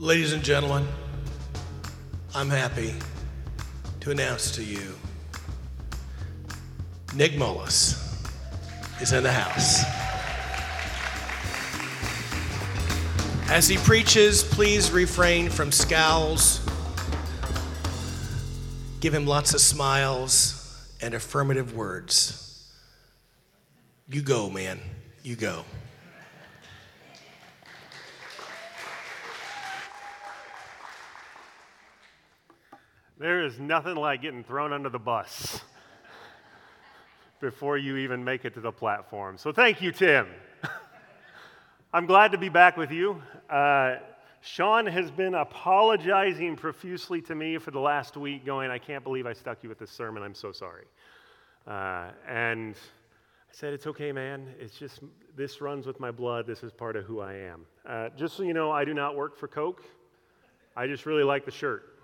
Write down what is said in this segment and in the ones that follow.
Ladies and gentlemen, I'm happy to announce to you Nick Mullis is in the house. As he preaches, please refrain from scowls. Give him lots of smiles and affirmative words. You go, man. You go. Is nothing like getting thrown under the bus before you even make it to the platform. So thank you, Tim. I'm glad to be back with you. Uh, Sean has been apologizing profusely to me for the last week, going, I can't believe I stuck you with this sermon. I'm so sorry. Uh, and I said, It's okay, man. It's just, this runs with my blood. This is part of who I am. Uh, just so you know, I do not work for Coke. I just really like the shirt.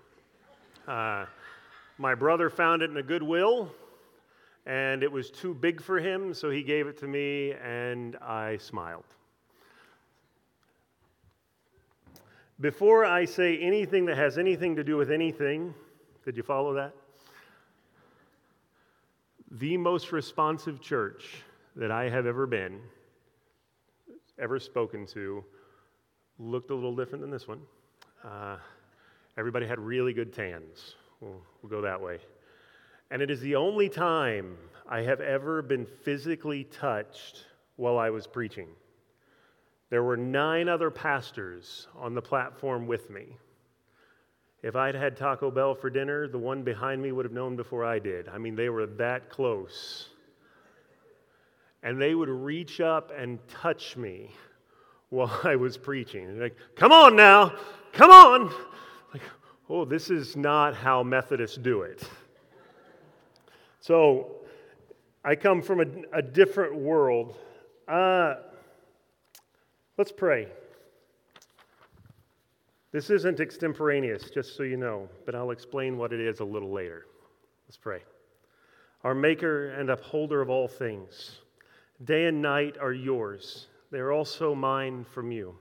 Uh, my brother found it in a Goodwill, and it was too big for him, so he gave it to me, and I smiled. Before I say anything that has anything to do with anything, did you follow that? The most responsive church that I have ever been, ever spoken to, looked a little different than this one. Uh, Everybody had really good tans. We'll, we'll go that way. And it is the only time I have ever been physically touched while I was preaching. There were nine other pastors on the platform with me. If I'd had Taco Bell for dinner, the one behind me would have known before I did. I mean, they were that close. And they would reach up and touch me while I was preaching. Like, come on now, come on oh, this is not how Methodists do it. So I come from a, a different world. Uh, let's pray. This isn't extemporaneous, just so you know, but I'll explain what it is a little later. Let's pray. Our Maker and upholder of all things, day and night are yours. They are also mine from you.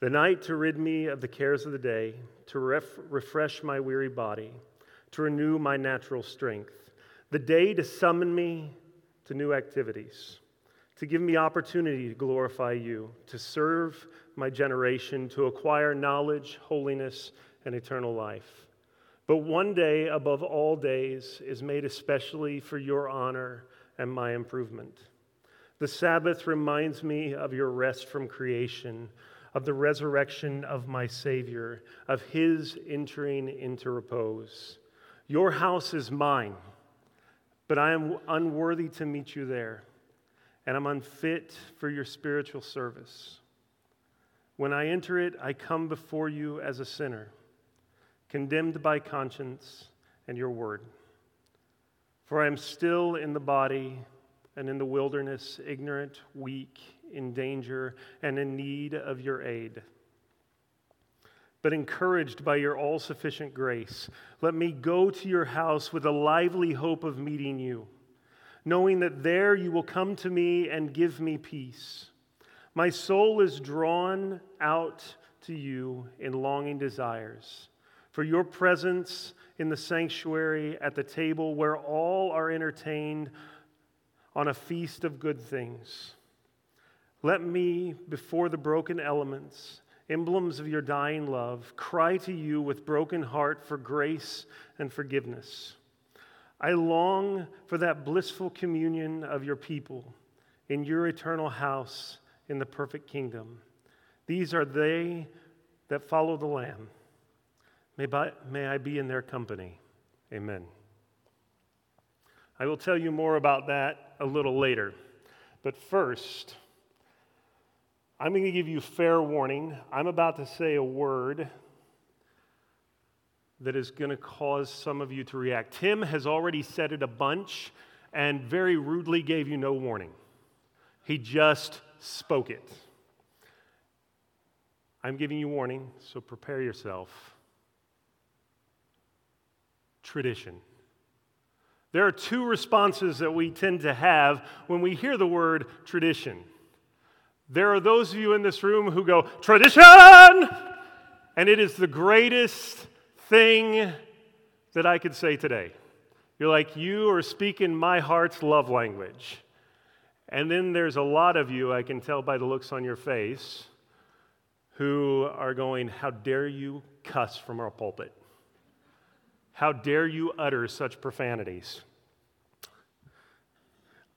The night to rid me of the cares of the day, to ref- refresh my weary body, to renew my natural strength. The day to summon me to new activities, to give me opportunity to glorify you, to serve my generation, to acquire knowledge, holiness, and eternal life. But one day above all days is made especially for your honor and my improvement. The Sabbath reminds me of your rest from creation of the resurrection of my Savior, of his entering into repose. Your house is mine, but I am unworthy to meet you there, and I'm unfit for your spiritual service. When I enter it, I come before you as a sinner, condemned by conscience and your word. For I am still in the body and in the wilderness, ignorant, weak, in danger, and in need of your aid. But encouraged by your all sufficient grace, let me go to your house with a lively hope of meeting you, knowing that there you will come to me and give me peace. My soul is drawn out to you in longing desires for your presence in the sanctuary at the table where all are entertained on a feast of good things. Let me, before the broken elements, emblems of your dying love, cry to you with broken heart for grace and forgiveness. I long for that blissful communion of your people in your eternal house in the perfect kingdom. These are they that follow the Lamb. May, by, may I be in their company. Amen. I will tell you more about that a little later. But first, I'm going to give you fair warning. I'm about to say a word that is going to cause some of you to react. Tim has already said it a bunch and very rudely gave you no warning. He just spoke it. I'm giving you warning, so prepare yourself. Tradition. There are two responses that we tend to have when we hear the word tradition. There are those of you in this room who go, tradition! And it is the greatest thing that I could say today. You're like, you are speaking my heart's love language. And then there's a lot of you, I can tell by the looks on your face, who are going, How dare you cuss from our pulpit? How dare you utter such profanities?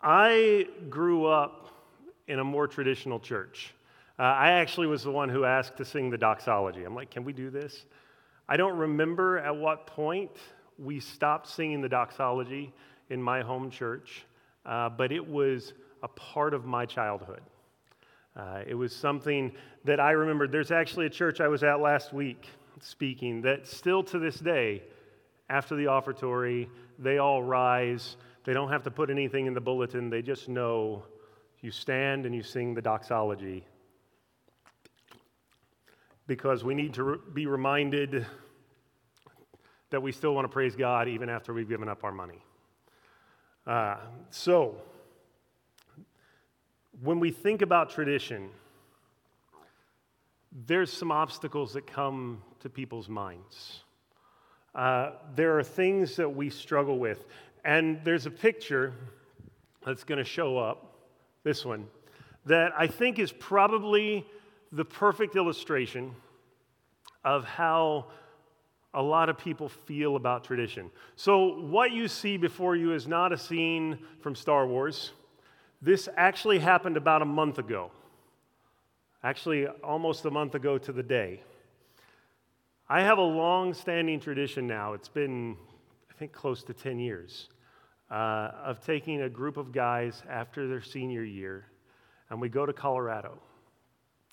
I grew up in a more traditional church. Uh, I actually was the one who asked to sing the doxology. I'm like, can we do this? I don't remember at what point we stopped singing the doxology in my home church, uh, but it was a part of my childhood. Uh, it was something that I remembered. There's actually a church I was at last week speaking that still to this day, after the offertory, they all rise. They don't have to put anything in the bulletin, they just know you stand and you sing the doxology. Because we need to re- be reminded that we still want to praise God even after we've given up our money. Uh, so, when we think about tradition, there's some obstacles that come to people's minds. Uh, there are things that we struggle with. And there's a picture that's going to show up, this one, that I think is probably the perfect illustration of how a lot of people feel about tradition. So, what you see before you is not a scene from Star Wars. This actually happened about a month ago. Actually, almost a month ago to the day. I have a long standing tradition now. It's been, I think, close to 10 years uh, of taking a group of guys after their senior year and we go to Colorado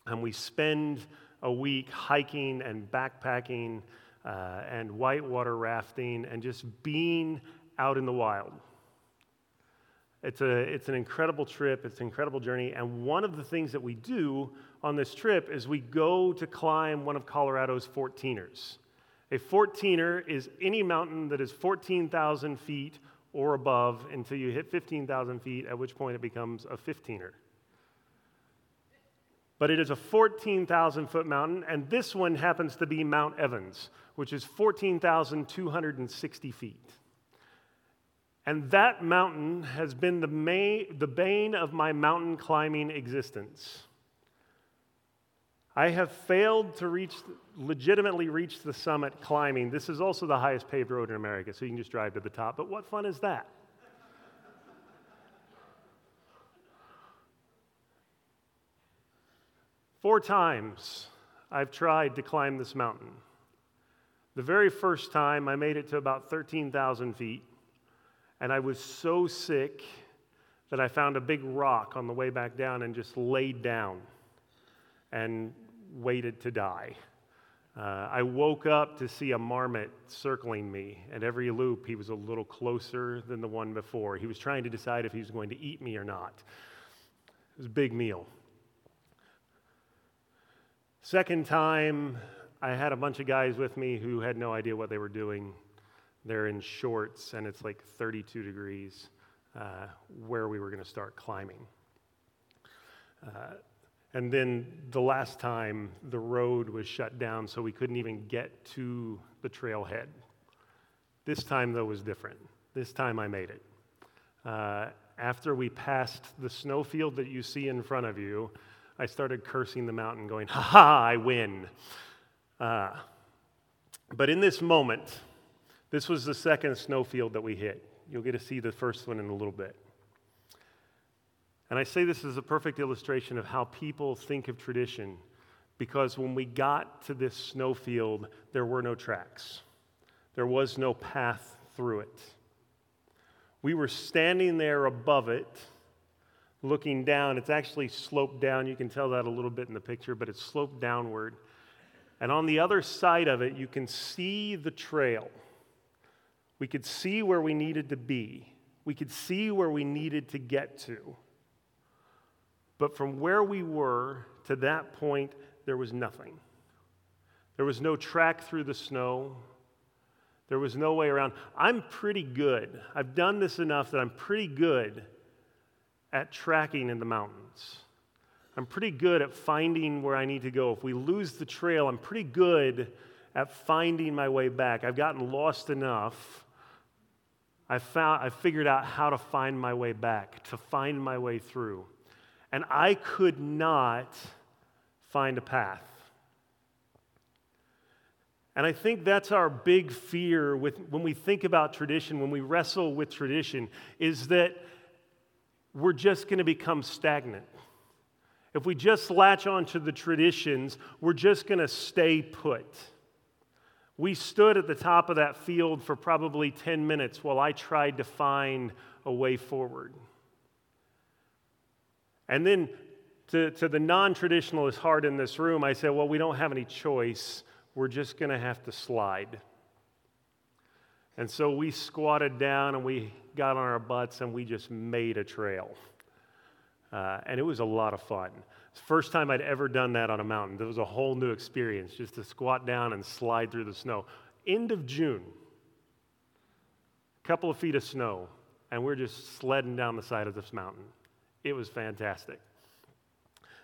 and we spend a week hiking and backpacking uh, and whitewater rafting and just being out in the wild. It's, a, it's an incredible trip, it's an incredible journey. And one of the things that we do on this trip is we go to climb one of Colorado's 14ers. A 14er is any mountain that is 14,000 feet or above until you hit 15,000 feet, at which point it becomes a 15er. But it is a 14,000 foot mountain, and this one happens to be Mount Evans, which is 14,260 feet. And that mountain has been the, main, the bane of my mountain climbing existence. I have failed to reach, legitimately reach the summit climbing. This is also the highest paved road in America, so you can just drive to the top. But what fun is that? Four times I've tried to climb this mountain. The very first time I made it to about 13,000 feet, and I was so sick that I found a big rock on the way back down and just laid down and waited to die. Uh, I woke up to see a marmot circling me. At every loop, he was a little closer than the one before. He was trying to decide if he was going to eat me or not. It was a big meal. Second time, I had a bunch of guys with me who had no idea what they were doing. They're in shorts, and it's like 32 degrees uh, where we were going to start climbing. Uh, and then the last time, the road was shut down, so we couldn't even get to the trailhead. This time, though, was different. This time, I made it. Uh, after we passed the snowfield that you see in front of you, I started cursing the mountain, going, Ha ha, I win. Uh, but in this moment, this was the second snowfield that we hit. You'll get to see the first one in a little bit. And I say this as a perfect illustration of how people think of tradition because when we got to this snowfield, there were no tracks, there was no path through it. We were standing there above it, looking down. It's actually sloped down. You can tell that a little bit in the picture, but it's sloped downward. And on the other side of it, you can see the trail. We could see where we needed to be, we could see where we needed to get to. But from where we were to that point, there was nothing. There was no track through the snow. There was no way around. I'm pretty good. I've done this enough that I'm pretty good at tracking in the mountains. I'm pretty good at finding where I need to go. If we lose the trail, I'm pretty good at finding my way back. I've gotten lost enough. I found I figured out how to find my way back, to find my way through. And I could not find a path. And I think that's our big fear with, when we think about tradition, when we wrestle with tradition, is that we're just going to become stagnant. If we just latch onto the traditions, we're just going to stay put. We stood at the top of that field for probably 10 minutes while I tried to find a way forward. And then to, to the non traditionalist heart in this room, I said, Well, we don't have any choice. We're just going to have to slide. And so we squatted down and we got on our butts and we just made a trail. Uh, and it was a lot of fun. First time I'd ever done that on a mountain. It was a whole new experience just to squat down and slide through the snow. End of June, a couple of feet of snow, and we're just sledding down the side of this mountain. It was fantastic.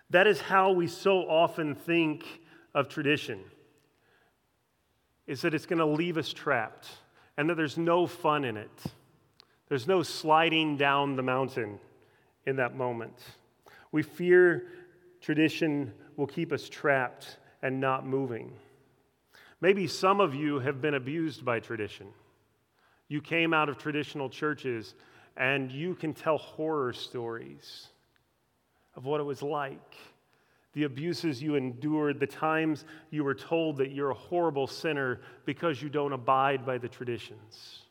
That is how we so often think of tradition. Is that it's going to leave us trapped and that there's no fun in it. There's no sliding down the mountain in that moment. We fear tradition will keep us trapped and not moving. Maybe some of you have been abused by tradition. You came out of traditional churches and you can tell horror stories of what it was like the abuses you endured, the times you were told that you're a horrible sinner because you don't abide by the traditions.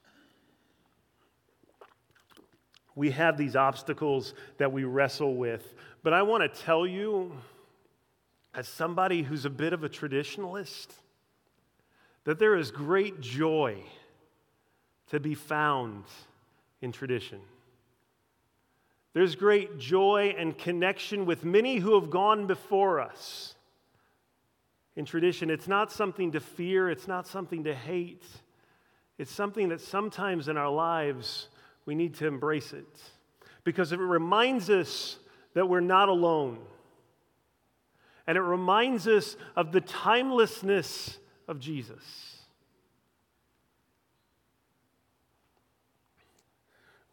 We have these obstacles that we wrestle with. But I want to tell you, as somebody who's a bit of a traditionalist, that there is great joy to be found in tradition. There's great joy and connection with many who have gone before us in tradition. It's not something to fear, it's not something to hate. It's something that sometimes in our lives we need to embrace it because it reminds us that we're not alone. And it reminds us of the timelessness of Jesus.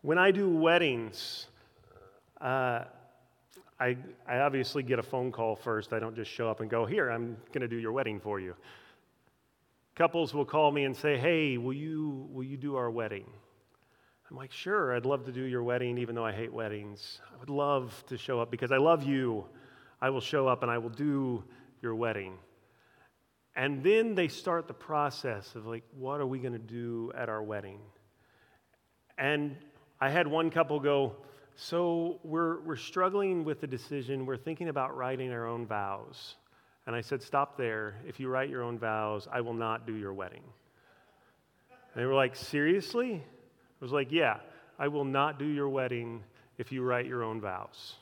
When I do weddings, uh, I, I obviously get a phone call first. I don't just show up and go, Here, I'm going to do your wedding for you. Couples will call me and say, Hey, will you, will you do our wedding? I'm like, Sure, I'd love to do your wedding, even though I hate weddings. I would love to show up because I love you. I will show up and I will do your wedding. And then they start the process of, like, what are we going to do at our wedding? And I had one couple go, so we're, we're struggling with the decision. We're thinking about writing our own vows. And I said, Stop there. If you write your own vows, I will not do your wedding. And they were like, Seriously? I was like, Yeah, I will not do your wedding if you write your own vows.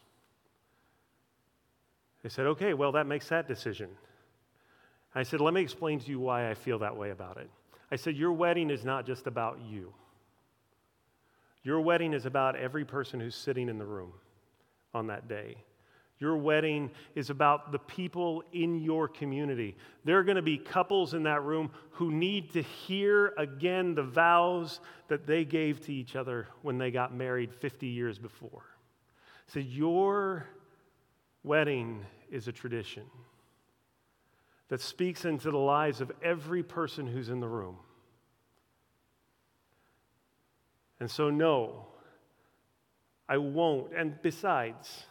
They said, Okay, well, that makes that decision. I said, Let me explain to you why I feel that way about it. I said, Your wedding is not just about you. Your wedding is about every person who's sitting in the room on that day. Your wedding is about the people in your community. There are going to be couples in that room who need to hear again the vows that they gave to each other when they got married 50 years before. So, your wedding is a tradition that speaks into the lives of every person who's in the room. And so, no, I won't. And besides,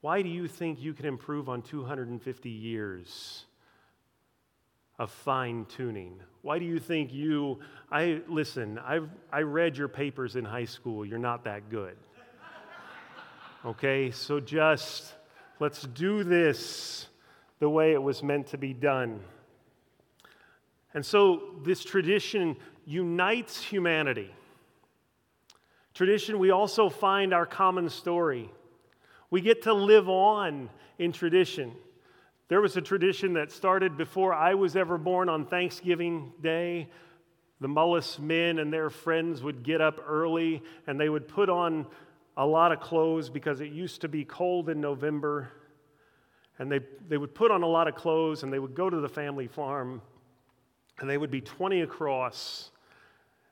why do you think you can improve on 250 years of fine tuning? Why do you think you, I, listen, i I read your papers in high school. You're not that good. Okay, so just let's do this the way it was meant to be done. And so this tradition unites humanity. Tradition, we also find our common story. We get to live on in tradition. There was a tradition that started before I was ever born on Thanksgiving Day. The Mullis men and their friends would get up early and they would put on a lot of clothes because it used to be cold in November. And they, they would put on a lot of clothes and they would go to the family farm and they would be 20 across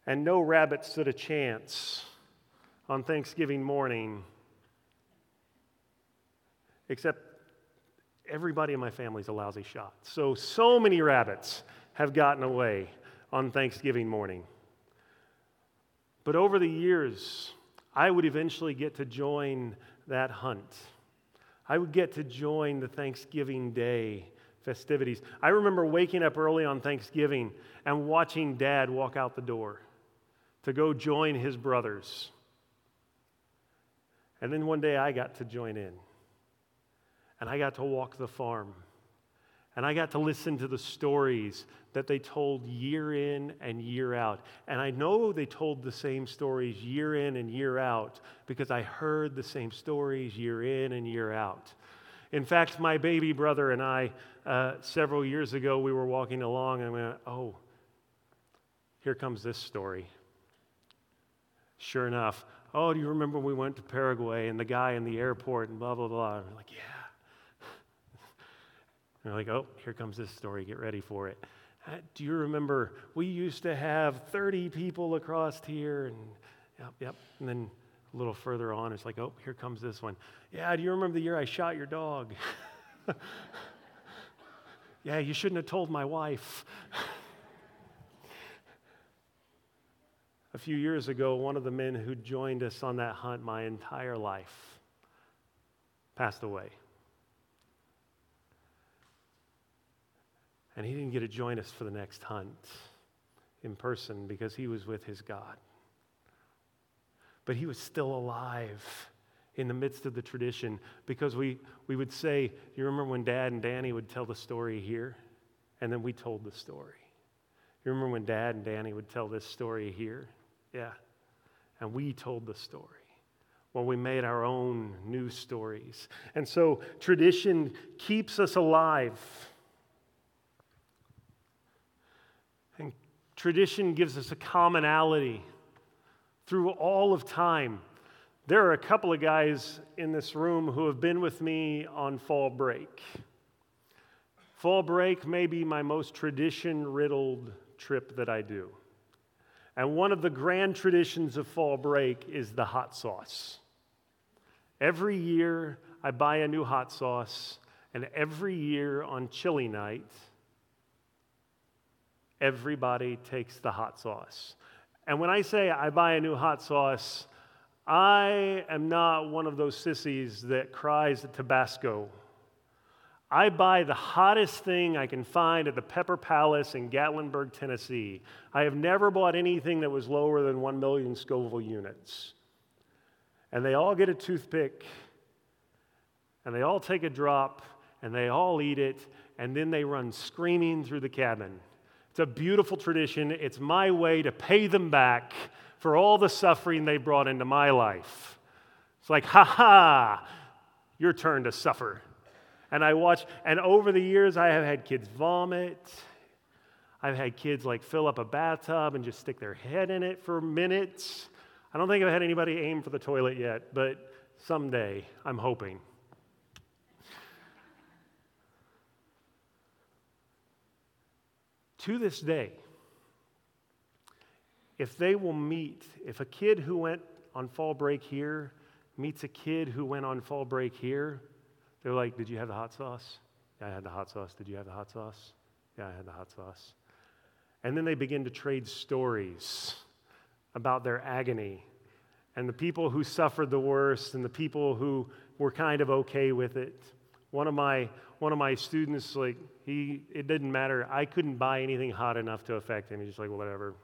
and no rabbit stood a chance on Thanksgiving morning, except everybody in my family is a lousy shot. So, so many rabbits have gotten away on Thanksgiving morning. But over the years, I would eventually get to join that hunt. I would get to join the Thanksgiving Day festivities. I remember waking up early on Thanksgiving and watching Dad walk out the door to go join his brothers. And then one day I got to join in. And I got to walk the farm. And I got to listen to the stories that they told year in and year out. And I know they told the same stories year in and year out because I heard the same stories year in and year out. In fact, my baby brother and I, uh, several years ago, we were walking along and we went, oh, here comes this story. Sure enough, oh, do you remember when we went to Paraguay and the guy in the airport and blah, blah, blah? And we're like, yeah. And we're like, oh, here comes this story. Get ready for it. Uh, do you remember we used to have 30 people across here? And yep, yep. And then a little further on, it's like, oh, here comes this one. Yeah, do you remember the year I shot your dog? yeah, you shouldn't have told my wife. a few years ago, one of the men who joined us on that hunt my entire life passed away. And he didn't get to join us for the next hunt in person because he was with his God. But he was still alive in the midst of the tradition because we, we would say, You remember when Dad and Danny would tell the story here? And then we told the story. You remember when Dad and Danny would tell this story here? Yeah. And we told the story. Well, we made our own new stories. And so tradition keeps us alive. And tradition gives us a commonality through all of time. There are a couple of guys in this room who have been with me on fall break. Fall break may be my most tradition riddled trip that I do. And one of the grand traditions of fall break is the hot sauce. Every year, I buy a new hot sauce, and every year on chili night, everybody takes the hot sauce. And when I say I buy a new hot sauce, I am not one of those sissies that cries at Tabasco. I buy the hottest thing I can find at the Pepper Palace in Gatlinburg, Tennessee. I have never bought anything that was lower than 1 million Scoville units. And they all get a toothpick, and they all take a drop, and they all eat it, and then they run screaming through the cabin. It's a beautiful tradition. It's my way to pay them back for all the suffering they brought into my life. It's like, ha ha, your turn to suffer. And I watch, and over the years, I have had kids vomit. I've had kids like fill up a bathtub and just stick their head in it for minutes. I don't think I've had anybody aim for the toilet yet, but someday, I'm hoping. to this day, if they will meet, if a kid who went on fall break here meets a kid who went on fall break here, they're like, Did you have the hot sauce? Yeah, I had the hot sauce. Did you have the hot sauce? Yeah, I had the hot sauce. And then they begin to trade stories about their agony and the people who suffered the worst and the people who were kind of okay with it. One of my, one of my students, like, he, it didn't matter. I couldn't buy anything hot enough to affect him. He's just like, whatever.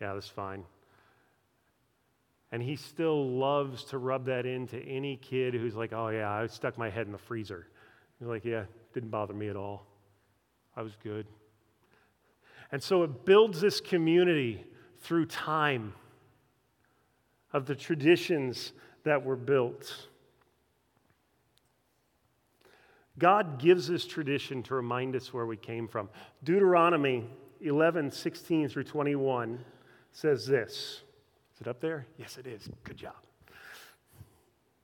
Yeah, that's fine. And he still loves to rub that into any kid who's like, oh, yeah, I stuck my head in the freezer. He's like, yeah, didn't bother me at all. I was good. And so it builds this community through time of the traditions that were built. God gives us tradition to remind us where we came from. Deuteronomy 11, 16 through 21 says this. Is it up there? Yes, it is. Good job.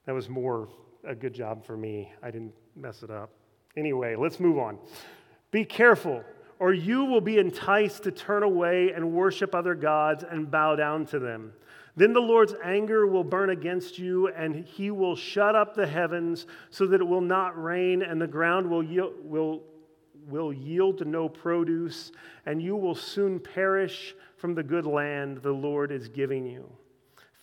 That was more a good job for me. I didn't mess it up. Anyway, let's move on. Be careful, or you will be enticed to turn away and worship other gods and bow down to them. Then the Lord's anger will burn against you, and he will shut up the heavens so that it will not rain, and the ground will, yield, will, will yield no produce, and you will soon perish from the good land the Lord is giving you.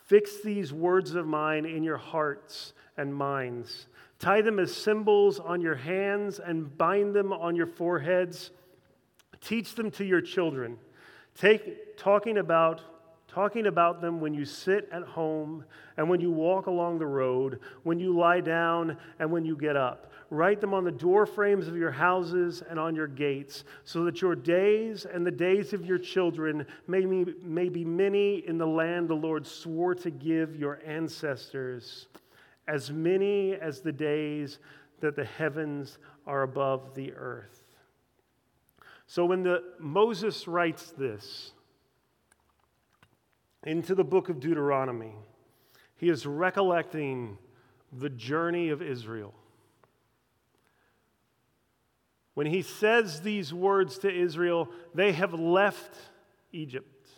Fix these words of mine in your hearts and minds. Tie them as symbols on your hands and bind them on your foreheads. Teach them to your children. Take talking about talking about them when you sit at home and when you walk along the road, when you lie down and when you get up. Write them on the door frames of your houses and on your gates, so that your days and the days of your children may be, may be many in the land the Lord swore to give your ancestors, as many as the days that the heavens are above the earth. So when the, Moses writes this, into the book of Deuteronomy, he is recollecting the journey of Israel. When he says these words to Israel, they have left Egypt.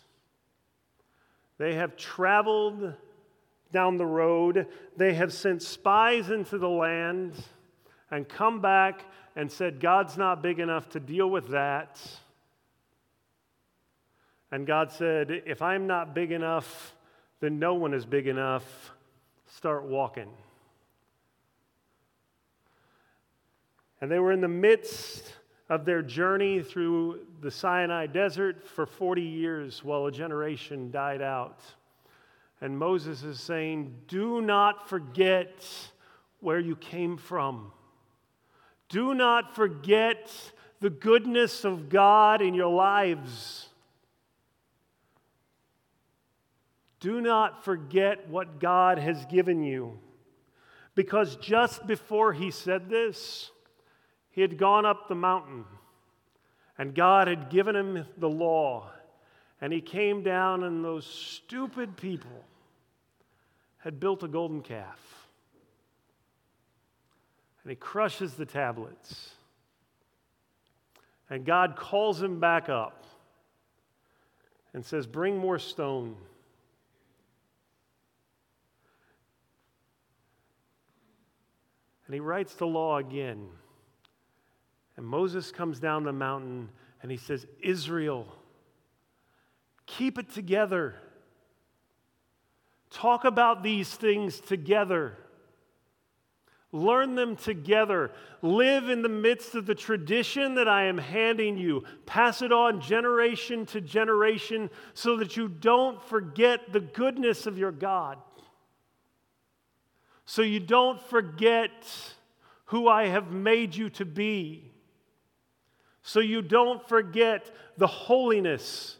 They have traveled down the road. They have sent spies into the land and come back and said, God's not big enough to deal with that. And God said, If I'm not big enough, then no one is big enough. Start walking. And they were in the midst of their journey through the Sinai desert for 40 years while a generation died out. And Moses is saying, Do not forget where you came from. Do not forget the goodness of God in your lives. Do not forget what God has given you. Because just before he said this, he had gone up the mountain and God had given him the law. And he came down, and those stupid people had built a golden calf. And he crushes the tablets. And God calls him back up and says, Bring more stone. And he writes the law again. And Moses comes down the mountain and he says, Israel, keep it together. Talk about these things together. Learn them together. Live in the midst of the tradition that I am handing you. Pass it on generation to generation so that you don't forget the goodness of your God so you don't forget who I have made you to be, so you don't forget the holiness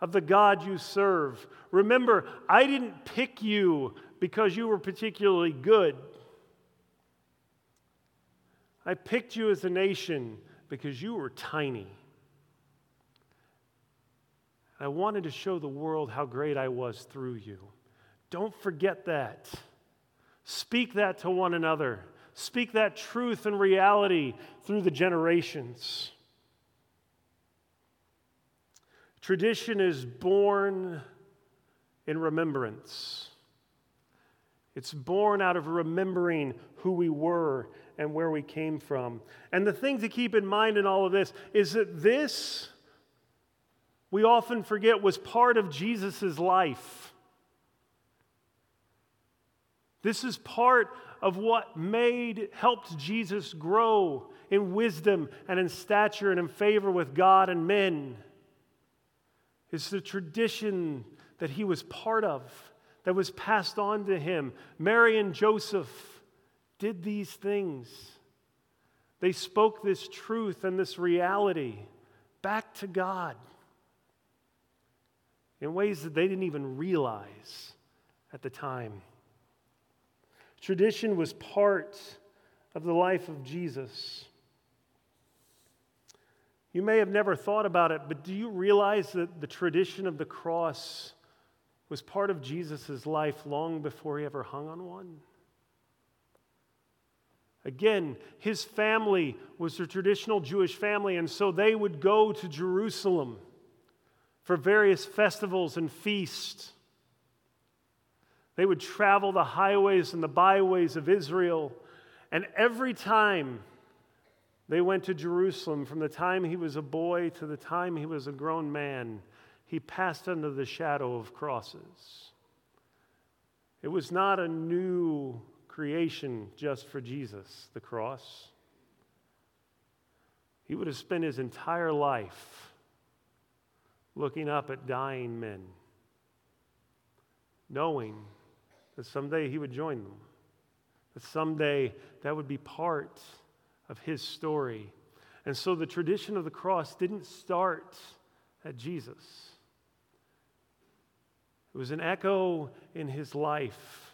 of the God you serve. Remember, I didn't pick you because you were particularly good. I picked you as a nation because you were tiny. I wanted to show the world how great I was through you. Don't forget that. Speak that to one another. Speak that truth and reality through the generations. Tradition is born in remembrance. It's born out of remembering who we were and where we came from. And the thing to keep in mind in all of this is that this, we often forget, was part of Jesus' life. This is part of what made, helped Jesus grow in wisdom and in stature and in favor with God and men. It's the tradition that he was part of, that was passed on to him. Mary and Joseph did these things. They spoke this truth and this reality back to God in ways that they didn't even realize at the time. Tradition was part of the life of Jesus. You may have never thought about it, but do you realize that the tradition of the cross was part of Jesus' life long before he ever hung on one? Again, his family was a traditional Jewish family, and so they would go to Jerusalem for various festivals and feasts. They would travel the highways and the byways of Israel, and every time they went to Jerusalem, from the time he was a boy to the time he was a grown man, he passed under the shadow of crosses. It was not a new creation just for Jesus, the cross. He would have spent his entire life looking up at dying men, knowing that someday he would join them, that someday that would be part of his story. And so the tradition of the cross didn't start at Jesus. It was an echo in his life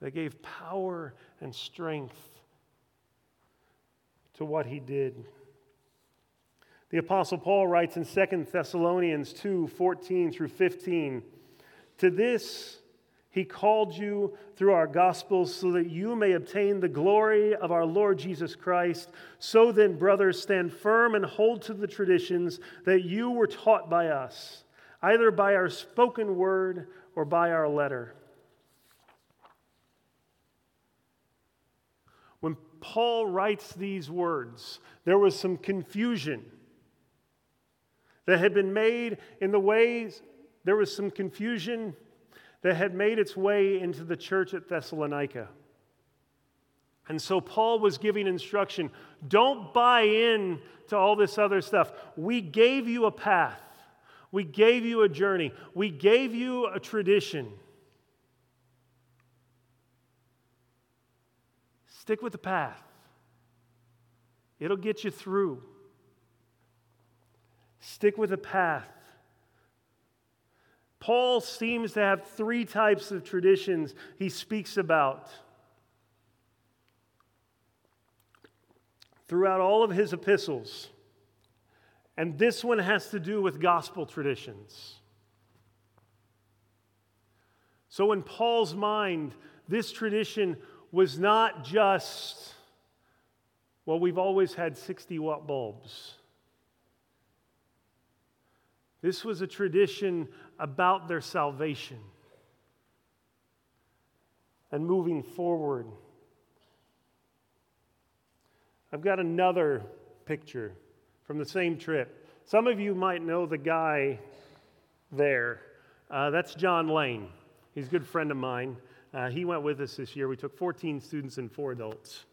that gave power and strength to what he did. The Apostle Paul writes in 2 Thessalonians 2 14 through 15 To this he called you through our gospels so that you may obtain the glory of our Lord Jesus Christ. So then, brothers, stand firm and hold to the traditions that you were taught by us, either by our spoken word or by our letter. When Paul writes these words, there was some confusion that had been made in the ways, there was some confusion that had made its way into the church at Thessalonica. And so Paul was giving instruction don't buy in to all this other stuff. We gave you a path, we gave you a journey, we gave you a tradition. Stick with the path, it'll get you through. Stick with the path. Paul seems to have three types of traditions he speaks about. Throughout all of his epistles. And this one has to do with gospel traditions. So, in Paul's mind, this tradition was not just, well, we've always had 60 watt bulbs. This was a tradition about their salvation and moving forward. I've got another picture from the same trip. Some of you might know the guy there. Uh, that's John Lane. He's a good friend of mine. Uh, he went with us this year. We took 14 students and four adults.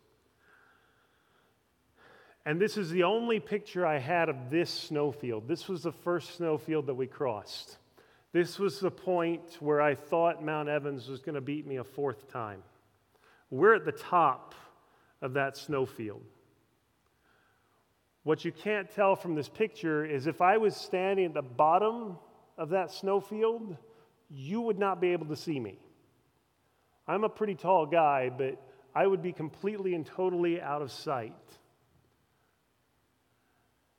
And this is the only picture I had of this snowfield. This was the first snowfield that we crossed. This was the point where I thought Mount Evans was going to beat me a fourth time. We're at the top of that snowfield. What you can't tell from this picture is if I was standing at the bottom of that snowfield, you would not be able to see me. I'm a pretty tall guy, but I would be completely and totally out of sight.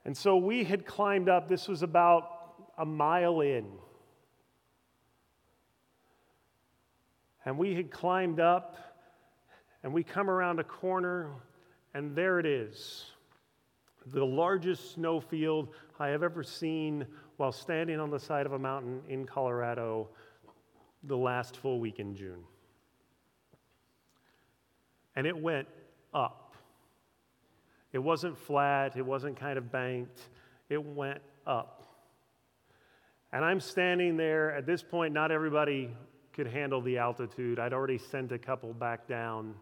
And so we had climbed up, this was about a mile in. And we had climbed up, and we come around a corner, and there it is the largest snowfield I have ever seen while standing on the side of a mountain in Colorado the last full week in June and it went up. It wasn't flat, it wasn't kind of banked, it went up. And I'm standing there. At this point, not everybody could handle the altitude. I'd already sent a couple back down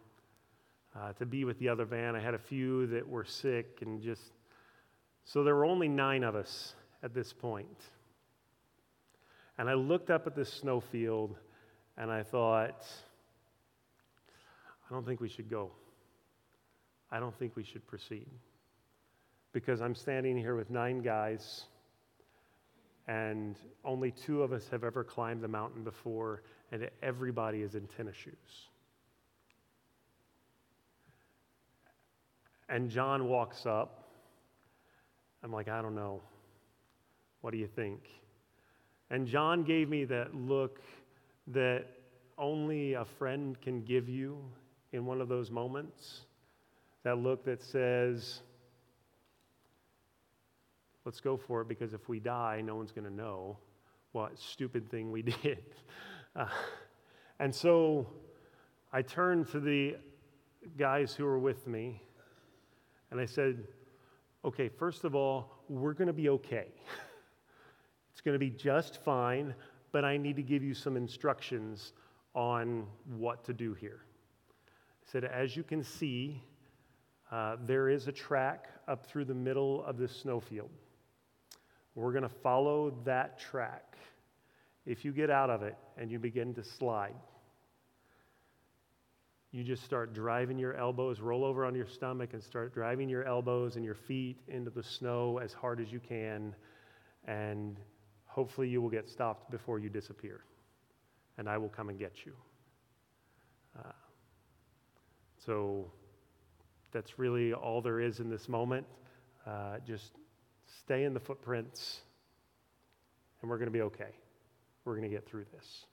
uh, to be with the other van. I had a few that were sick and just. So there were only nine of us at this point. And I looked up at this snowfield and I thought, I don't think we should go. I don't think we should proceed. Because I'm standing here with nine guys, and only two of us have ever climbed the mountain before, and everybody is in tennis shoes. And John walks up. I'm like, I don't know. What do you think? And John gave me that look that only a friend can give you in one of those moments. That look that says, let's go for it because if we die, no one's going to know what stupid thing we did. Uh, and so I turned to the guys who were with me and I said, okay, first of all, we're going to be okay. it's going to be just fine, but I need to give you some instructions on what to do here. I said, as you can see, uh, there is a track up through the middle of this snowfield. We're going to follow that track. If you get out of it and you begin to slide, you just start driving your elbows, roll over on your stomach, and start driving your elbows and your feet into the snow as hard as you can. And hopefully, you will get stopped before you disappear. And I will come and get you. Uh, so that's really all there is in this moment. Uh, just stay in the footprints, and we're going to be okay. We're going to get through this.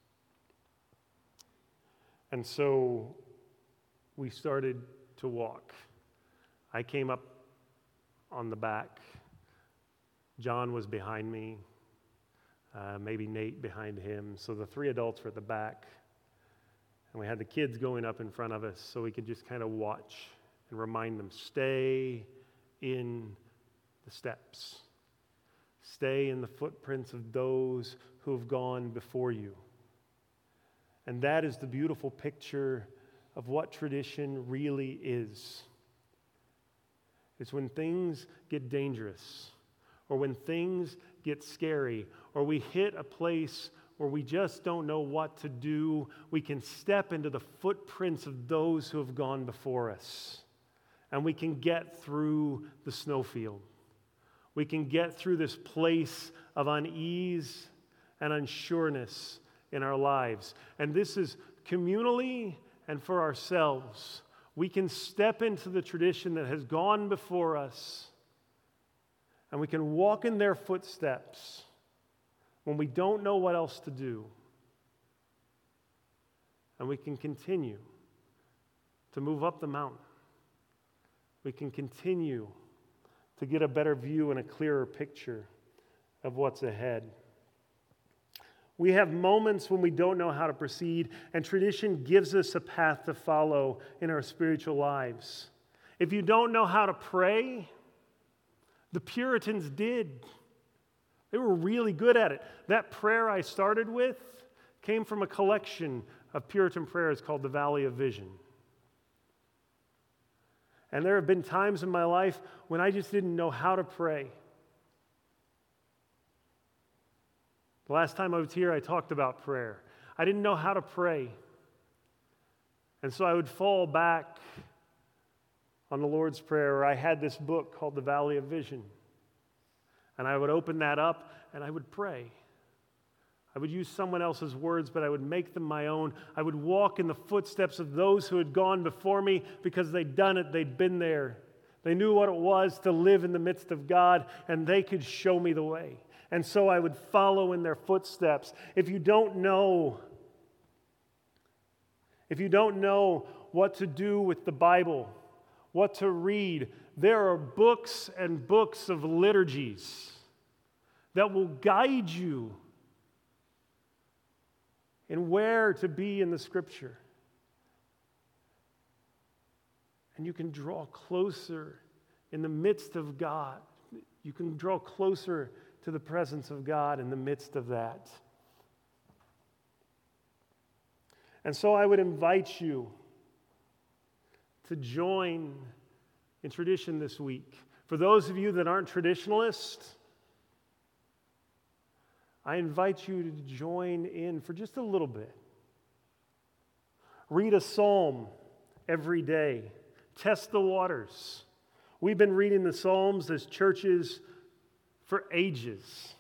And so we started to walk. I came up on the back. John was behind me, uh, maybe Nate behind him. So the three adults were at the back. And we had the kids going up in front of us so we could just kind of watch and remind them stay in the steps, stay in the footprints of those who have gone before you. And that is the beautiful picture of what tradition really is. It's when things get dangerous, or when things get scary, or we hit a place where we just don't know what to do, we can step into the footprints of those who have gone before us. And we can get through the snowfield. We can get through this place of unease and unsureness in our lives. And this is communally and for ourselves, we can step into the tradition that has gone before us and we can walk in their footsteps when we don't know what else to do. And we can continue to move up the mountain. We can continue to get a better view and a clearer picture of what's ahead. We have moments when we don't know how to proceed, and tradition gives us a path to follow in our spiritual lives. If you don't know how to pray, the Puritans did. They were really good at it. That prayer I started with came from a collection of Puritan prayers called the Valley of Vision. And there have been times in my life when I just didn't know how to pray. The last time I was here, I talked about prayer. I didn't know how to pray. And so I would fall back on the Lord's Prayer, or I had this book called The Valley of Vision. And I would open that up and I would pray. I would use someone else's words, but I would make them my own. I would walk in the footsteps of those who had gone before me because they'd done it, they'd been there. They knew what it was to live in the midst of God, and they could show me the way and so I would follow in their footsteps. If you don't know, if you don't know what to do with the Bible, what to read, there are books and books of liturgies that will guide you in where to be in the scripture. And you can draw closer in the midst of God. You can draw closer to the presence of God in the midst of that. And so I would invite you to join in tradition this week. For those of you that aren't traditionalists, I invite you to join in for just a little bit. Read a psalm every day, test the waters. We've been reading the Psalms as churches for ages.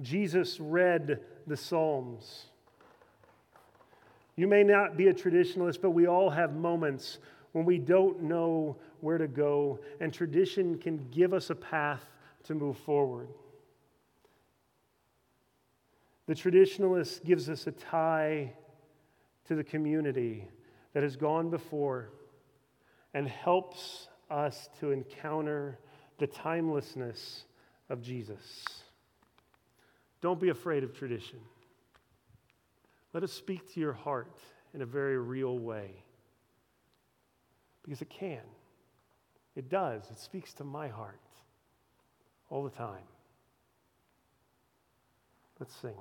Jesus read the Psalms. You may not be a traditionalist, but we all have moments when we don't know where to go, and tradition can give us a path to move forward. The traditionalist gives us a tie to the community that has gone before and helps us to encounter the timelessness of Jesus. Don't be afraid of tradition. Let us speak to your heart in a very real way. Because it can. It does. It speaks to my heart all the time. Let's sing.